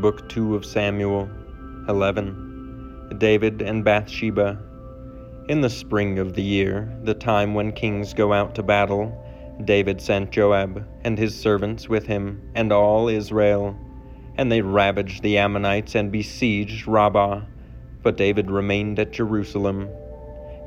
Book 2 of Samuel 11 David and Bathsheba. In the spring of the year, the time when kings go out to battle, David sent Joab and his servants with him and all Israel, and they ravaged the Ammonites and besieged Rabbah. But David remained at Jerusalem.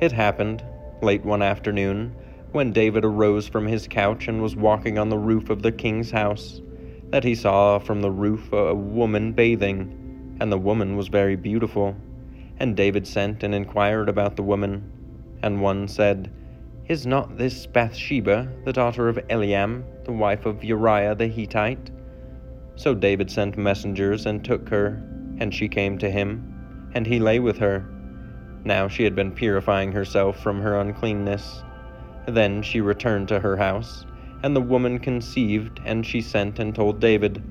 It happened, late one afternoon, when David arose from his couch and was walking on the roof of the king's house, that he saw from the roof a woman bathing, and the woman was very beautiful. And David sent and inquired about the woman. And one said, Is not this Bathsheba, the daughter of Eliam, the wife of Uriah the Hittite? So David sent messengers and took her, and she came to him, and he lay with her. Now she had been purifying herself from her uncleanness. Then she returned to her house, and the woman conceived, and she sent and told David,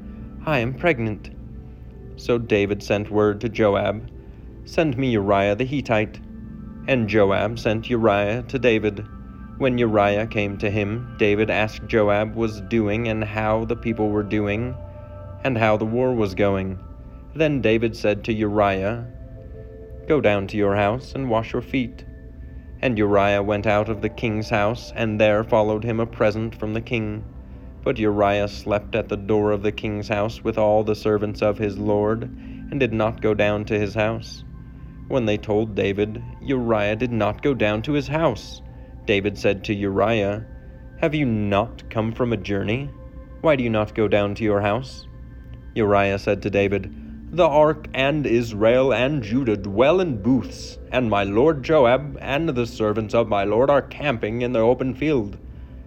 I am pregnant. So David sent word to Joab, Send me Uriah the Hittite. And Joab sent Uriah to David. When Uriah came to him, David asked Joab was doing and how the people were doing, and how the war was going. Then David said to Uriah, Go down to your house and wash your feet. And Uriah went out of the king's house, and there followed him a present from the king. But Uriah slept at the door of the king's house with all the servants of his lord, and did not go down to his house. When they told David, Uriah did not go down to his house. David said to Uriah, Have you not come from a journey? Why do you not go down to your house? Uriah said to David, the ark and Israel and Judah dwell in booths, and my lord Joab and the servants of my lord are camping in the open field.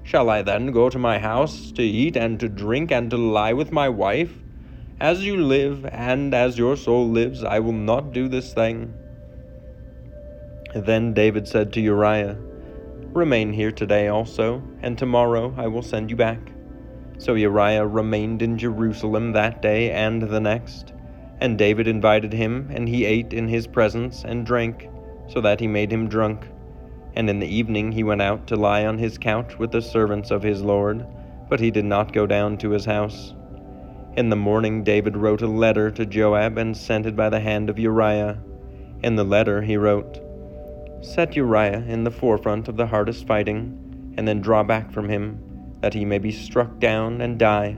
Shall I then go to my house to eat and to drink and to lie with my wife? As you live, and as your soul lives, I will not do this thing. Then David said to Uriah, Remain here today also, and tomorrow I will send you back. So Uriah remained in Jerusalem that day and the next. And David invited him, and he ate in his presence and drank, so that he made him drunk. And in the evening he went out to lie on his couch with the servants of his Lord, but he did not go down to his house. In the morning David wrote a letter to Joab and sent it by the hand of Uriah. In the letter he wrote, Set Uriah in the forefront of the hardest fighting, and then draw back from him, that he may be struck down and die.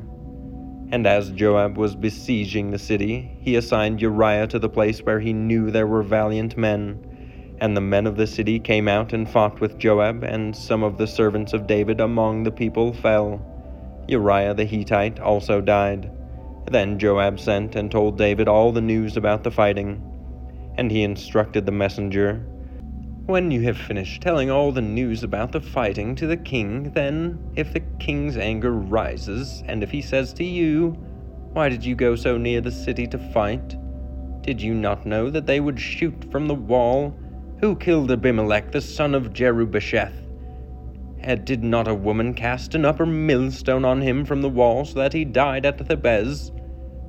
And as Joab was besieging the city, he assigned Uriah to the place where he knew there were valiant men. And the men of the city came out and fought with Joab, and some of the servants of David among the people fell. Uriah the Hittite also died. Then Joab sent and told David all the news about the fighting. And he instructed the messenger when you have finished telling all the news about the fighting to the king, then, if the king's anger rises, and if he says to you, Why did you go so near the city to fight? Did you not know that they would shoot from the wall? Who killed Abimelech, the son of Jerubbesheth? And did not a woman cast an upper millstone on him from the wall so that he died at Thebez?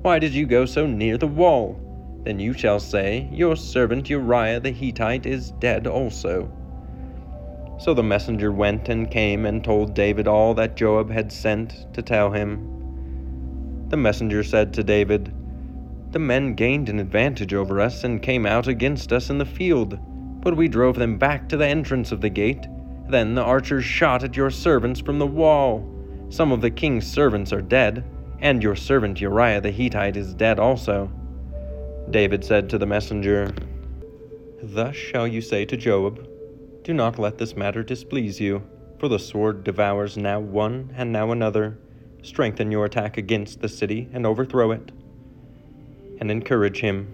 Why did you go so near the wall? Then you shall say, Your servant Uriah the Hittite is dead also. So the messenger went and came and told David all that Joab had sent to tell him. The messenger said to David, The men gained an advantage over us and came out against us in the field, but we drove them back to the entrance of the gate. Then the archers shot at your servants from the wall. Some of the king's servants are dead, and your servant Uriah the Hittite is dead also. David said to the messenger, Thus shall you say to Joab, Do not let this matter displease you, for the sword devours now one and now another. Strengthen your attack against the city and overthrow it, and encourage him.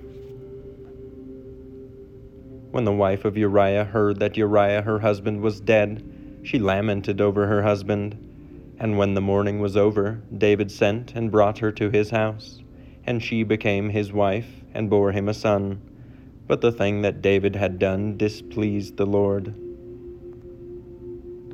When the wife of Uriah heard that Uriah her husband was dead, she lamented over her husband. And when the mourning was over, David sent and brought her to his house. and she became his wife, and bore him a son. But the thing that David had done displeased the Lord.